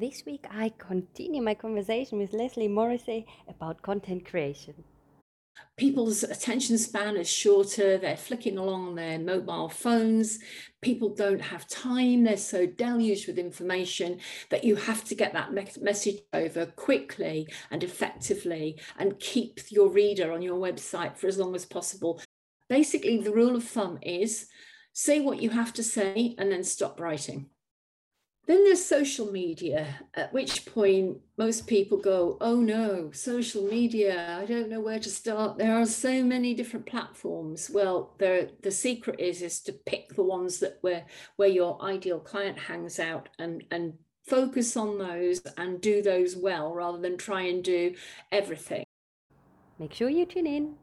This week I continue my conversation with Leslie Morrissey about content creation. People's attention span is shorter, they're flicking along on their mobile phones. People don't have time, they're so deluged with information that you have to get that me- message over quickly and effectively and keep your reader on your website for as long as possible. Basically, the rule of thumb is say what you have to say and then stop writing. Then there's social media, at which point most people go, oh no, social media, I don't know where to start. There are so many different platforms. Well, the secret is, is to pick the ones that where, where your ideal client hangs out and, and focus on those and do those well rather than try and do everything. Make sure you tune in.